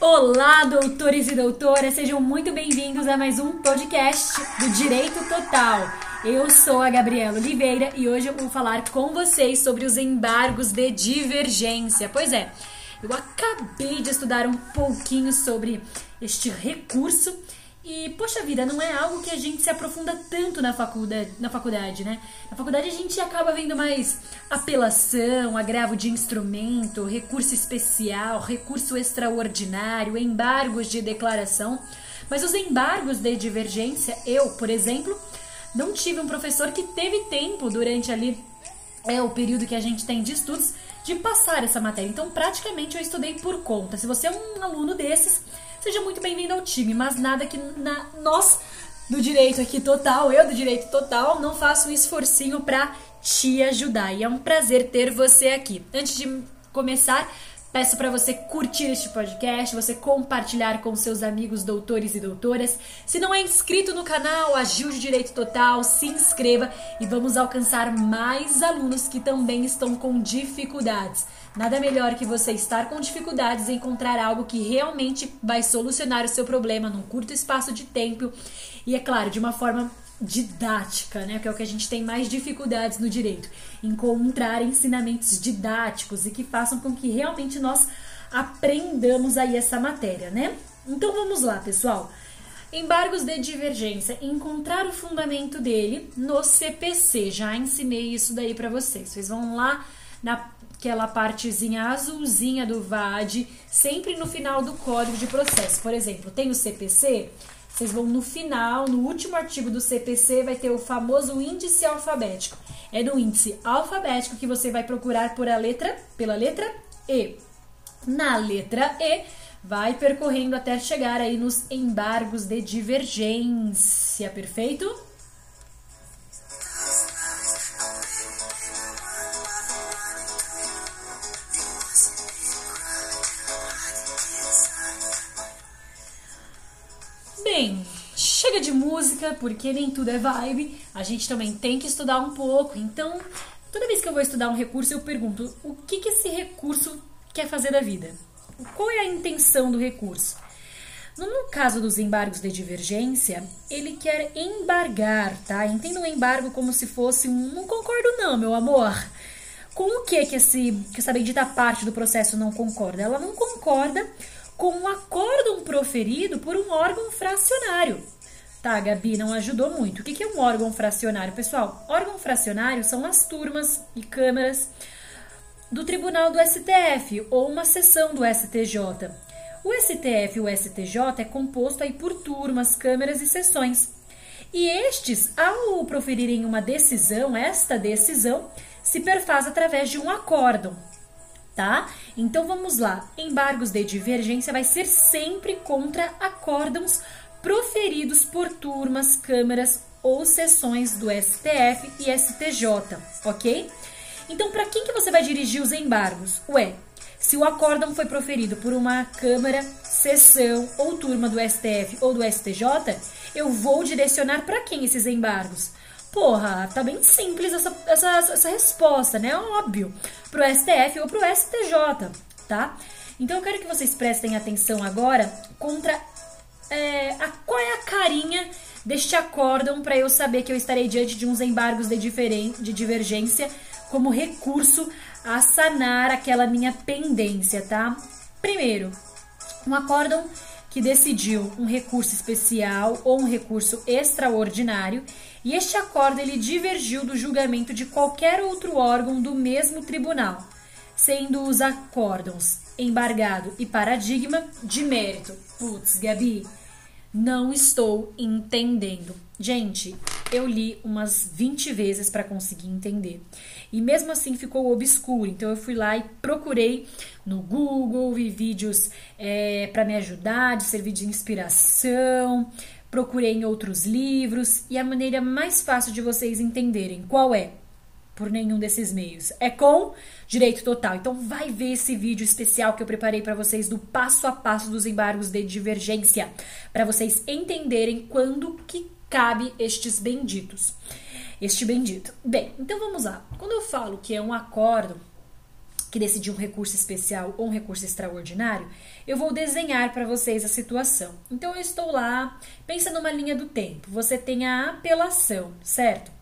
Olá, doutores e doutoras, sejam muito bem-vindos a mais um podcast do Direito Total. Eu sou a Gabriela Oliveira e hoje eu vou falar com vocês sobre os embargos de divergência. Pois é, eu acabei de estudar um pouquinho sobre este recurso e, poxa vida, não é algo que a gente se aprofunda tanto na faculdade, na faculdade, né? Na faculdade a gente acaba vendo mais apelação, agravo de instrumento, recurso especial, recurso extraordinário, embargos de declaração. Mas os embargos de divergência, eu, por exemplo, não tive um professor que teve tempo durante ali é o período que a gente tem de estudos de passar essa matéria. Então, praticamente eu estudei por conta. Se você é um aluno desses, seja muito bem-vindo ao time, mas nada que na, nós do direito aqui total, eu do direito total, não faço um esforcinho para te ajudar. E é um prazer ter você aqui. Antes de começar, Peço para você curtir este podcast, você compartilhar com seus amigos doutores e doutoras. Se não é inscrito no canal Agil de Direito Total, se inscreva e vamos alcançar mais alunos que também estão com dificuldades. Nada melhor que você estar com dificuldades e encontrar algo que realmente vai solucionar o seu problema num curto espaço de tempo e, é claro, de uma forma didática, né? Que é o que a gente tem mais dificuldades no direito. Encontrar ensinamentos didáticos e que façam com que realmente nós aprendamos aí essa matéria, né? Então vamos lá, pessoal. Embargos de divergência, encontrar o fundamento dele no CPC. Já ensinei isso daí para vocês. Vocês vão lá naquela partezinha azulzinha do VAD, sempre no final do código de processo. Por exemplo, tem o CPC, vocês vão no final, no último artigo do CPC, vai ter o famoso índice alfabético. É no índice alfabético que você vai procurar por a letra, pela letra E. Na letra E, vai percorrendo até chegar aí nos embargos de divergência, perfeito? Música, porque nem tudo é vibe. A gente também tem que estudar um pouco. Então, toda vez que eu vou estudar um recurso, eu pergunto: o que, que esse recurso quer fazer da vida? Qual é a intenção do recurso? No caso dos embargos de divergência, ele quer embargar, tá? Entenda o embargo como se fosse um. Não concordo, não, meu amor. Com o que que, esse, que essa bendita parte do processo não concorda? Ela não concorda com um acórdão proferido por um órgão fracionário. Tá, Gabi, não ajudou muito. O que é um órgão fracionário? Pessoal, órgão fracionário são as turmas e câmaras do Tribunal do STF ou uma seção do STJ. O STF e o STJ é composto aí por turmas, câmaras e sessões. E estes, ao proferirem uma decisão, esta decisão se perfaz através de um acórdão tá? Então vamos lá. Embargos de divergência vai ser sempre contra acórdãos proferidos por turmas, câmaras ou sessões do STF e STJ, ok? Então, para quem que você vai dirigir os embargos? Ué, se o acórdão foi proferido por uma câmara, sessão ou turma do STF ou do STJ, eu vou direcionar para quem esses embargos? Porra, tá bem simples essa, essa, essa resposta, né? Óbvio. Pro STF ou pro STJ, tá? Então eu quero que vocês prestem atenção agora contra é, a, qual é a carinha deste acórdão para eu saber que eu estarei diante de uns embargos de, diferen, de divergência como recurso a sanar aquela minha pendência, tá? Primeiro, um acórdão que decidiu um recurso especial ou um recurso extraordinário, e este acordo ele divergiu do julgamento de qualquer outro órgão do mesmo tribunal, sendo os acórdãos embargado e paradigma de mérito. Putz, Gabi, não estou entendendo. Gente, eu li umas 20 vezes para conseguir entender. E mesmo assim ficou obscuro. Então eu fui lá e procurei no Google, vi vídeos é, para me ajudar, de servir de inspiração. Procurei em outros livros e a maneira mais fácil de vocês entenderem qual é por nenhum desses meios. É com direito total. Então vai ver esse vídeo especial que eu preparei para vocês do passo a passo dos embargos de divergência, para vocês entenderem quando que cabe estes benditos. Este bendito. Bem, então vamos lá. Quando eu falo que é um acordo, que decidiu um recurso especial ou um recurso extraordinário, eu vou desenhar para vocês a situação. Então eu estou lá, pensa numa linha do tempo. Você tem a apelação, certo?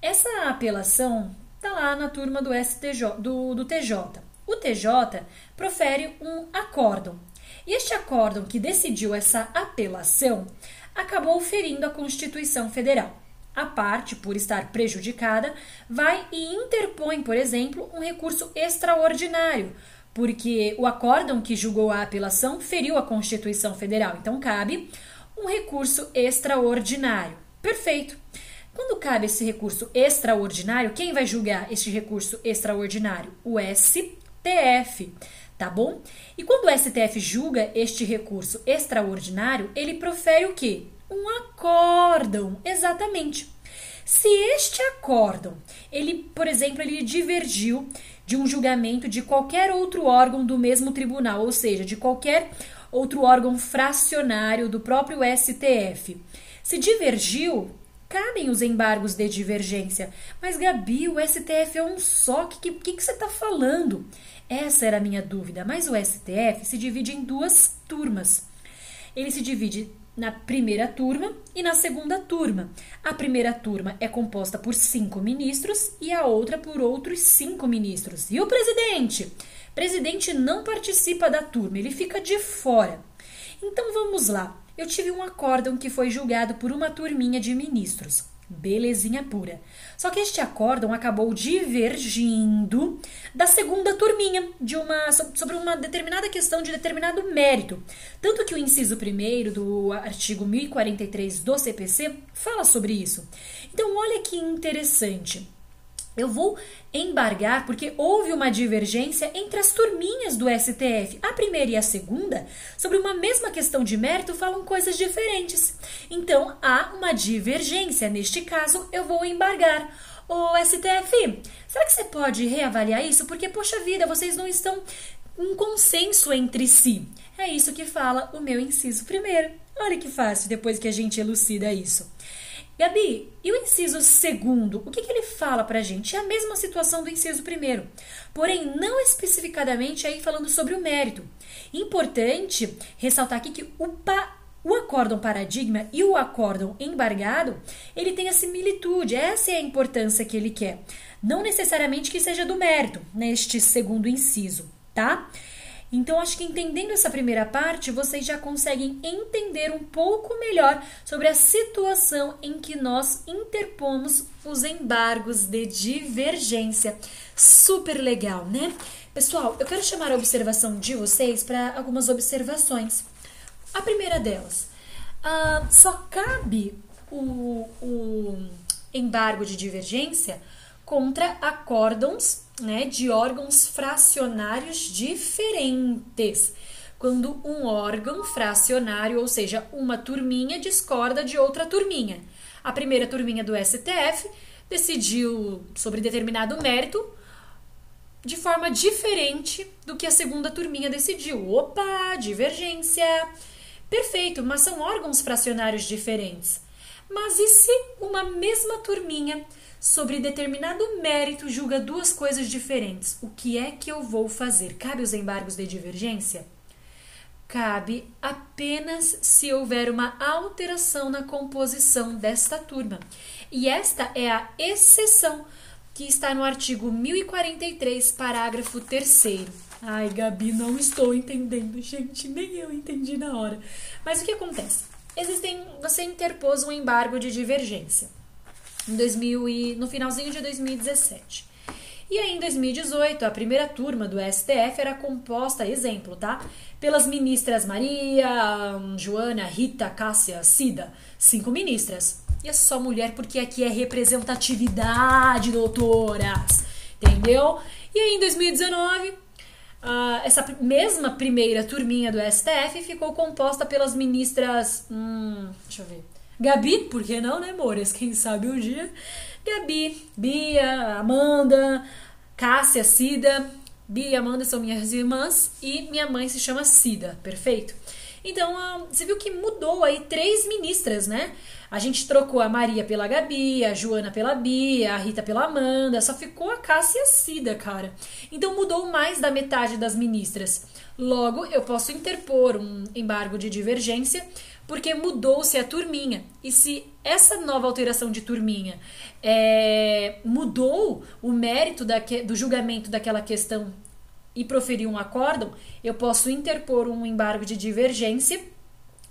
Essa apelação está lá na turma do STJ, do, do TJ. O TJ profere um acórdão. E este acórdão que decidiu essa apelação acabou ferindo a Constituição Federal. A parte, por estar prejudicada, vai e interpõe, por exemplo, um recurso extraordinário, porque o acórdão que julgou a apelação feriu a Constituição Federal. Então, cabe um recurso extraordinário. Perfeito. Quando cabe esse recurso extraordinário, quem vai julgar este recurso extraordinário? O STF, tá bom? E quando o STF julga este recurso extraordinário, ele profere o quê? Um acórdão, exatamente. Se este acórdão, ele, por exemplo, ele divergiu de um julgamento de qualquer outro órgão do mesmo tribunal, ou seja, de qualquer outro órgão fracionário do próprio STF. Se divergiu, cabem os embargos de divergência. Mas, Gabi, o STF é um só. O que, que, que você está falando? Essa era a minha dúvida. Mas o STF se divide em duas turmas. Ele se divide na primeira turma e na segunda turma. A primeira turma é composta por cinco ministros e a outra por outros cinco ministros. E o presidente? O presidente não participa da turma, ele fica de fora. Então vamos lá. Eu tive um acórdão que foi julgado por uma turminha de ministros. Belezinha pura. Só que este acórdão acabou divergindo da segunda turminha de uma sobre uma determinada questão de determinado mérito. Tanto que o inciso 1 do artigo 1043 do CPC fala sobre isso. Então, olha que interessante. Eu vou embargar porque houve uma divergência entre as turminhas do STF. A primeira e a segunda, sobre uma mesma questão de mérito, falam coisas diferentes. Então há uma divergência. Neste caso, eu vou embargar. Ô STF, será que você pode reavaliar isso? Porque, poxa vida, vocês não estão em consenso entre si. É isso que fala o meu inciso primeiro. Olha que fácil depois que a gente elucida isso. Gabi, e o inciso segundo? O que, que ele fala pra gente? É a mesma situação do inciso primeiro, porém não especificadamente aí falando sobre o mérito. Importante ressaltar aqui que o, pa, o acórdão paradigma e o acórdão embargado, ele tem a similitude, essa é a importância que ele quer. Não necessariamente que seja do mérito, neste segundo inciso, tá? Então, acho que entendendo essa primeira parte, vocês já conseguem entender um pouco melhor sobre a situação em que nós interpomos os embargos de divergência. Super legal, né? Pessoal, eu quero chamar a observação de vocês para algumas observações. A primeira delas, uh, só cabe o, o embargo de divergência contra acórdons né, de órgãos fracionários diferentes. Quando um órgão fracionário, ou seja, uma turminha, discorda de outra turminha. A primeira turminha do STF decidiu sobre determinado mérito de forma diferente do que a segunda turminha decidiu. Opa, divergência! Perfeito, mas são órgãos fracionários diferentes. Mas e se uma mesma turminha sobre determinado mérito julga duas coisas diferentes. O que é que eu vou fazer? Cabe os embargos de divergência? Cabe apenas se houver uma alteração na composição desta turma. E esta é a exceção que está no artigo 1043, parágrafo 3. Ai, Gabi, não estou entendendo, gente, nem eu entendi na hora. Mas o que acontece? Existem, você interpôs um embargo de divergência em 2000 e, no finalzinho de 2017. E aí, em 2018, a primeira turma do STF era composta, exemplo, tá? Pelas ministras Maria, Joana, Rita, Cássia, Cida, cinco ministras. E é só mulher porque aqui é representatividade, doutoras. Entendeu? E aí, em 2019, uh, essa mesma primeira turminha do STF ficou composta pelas ministras. Hum, deixa eu ver. Gabi, por que não, né, amores? Quem sabe um dia. Gabi, Bia, Amanda, Cássia, Cida. Bia e Amanda são minhas irmãs e minha mãe se chama Cida, perfeito? Então, você viu que mudou aí três ministras, né? A gente trocou a Maria pela Gabi, a Joana pela Bia, a Rita pela Amanda, só ficou a Cássia e a Cida, cara. Então mudou mais da metade das ministras. Logo, eu posso interpor um embargo de divergência porque mudou-se a turminha. E se essa nova alteração de turminha é, mudou o mérito do julgamento daquela questão e proferiu um acórdão, eu posso interpor um embargo de divergência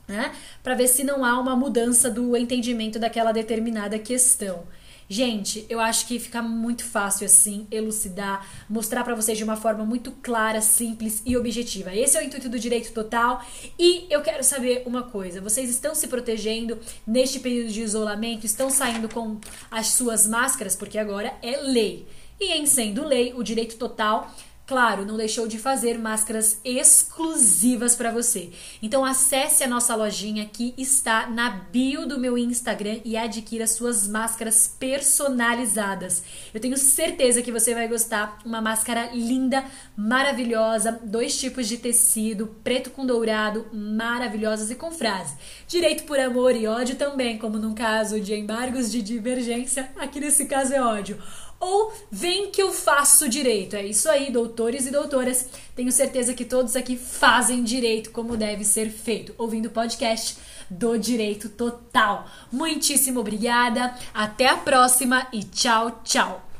né, para ver se não há uma mudança do entendimento daquela determinada questão. Gente, eu acho que fica muito fácil assim elucidar, mostrar para vocês de uma forma muito clara, simples e objetiva. Esse é o intuito do direito total e eu quero saber uma coisa: vocês estão se protegendo neste período de isolamento? Estão saindo com as suas máscaras porque agora é lei. E em sendo lei, o direito total Claro, não deixou de fazer máscaras exclusivas para você. Então acesse a nossa lojinha que está na bio do meu Instagram e adquira suas máscaras personalizadas. Eu tenho certeza que você vai gostar. Uma máscara linda, maravilhosa, dois tipos de tecido, preto com dourado, maravilhosas e com frase: direito por amor e ódio também, como num caso de embargos de divergência, aqui nesse caso é ódio ou vem que eu faço direito. É isso aí, doutores e doutoras. Tenho certeza que todos aqui fazem direito como deve ser feito, ouvindo o podcast do Direito Total. Muitíssimo obrigada, até a próxima e tchau, tchau.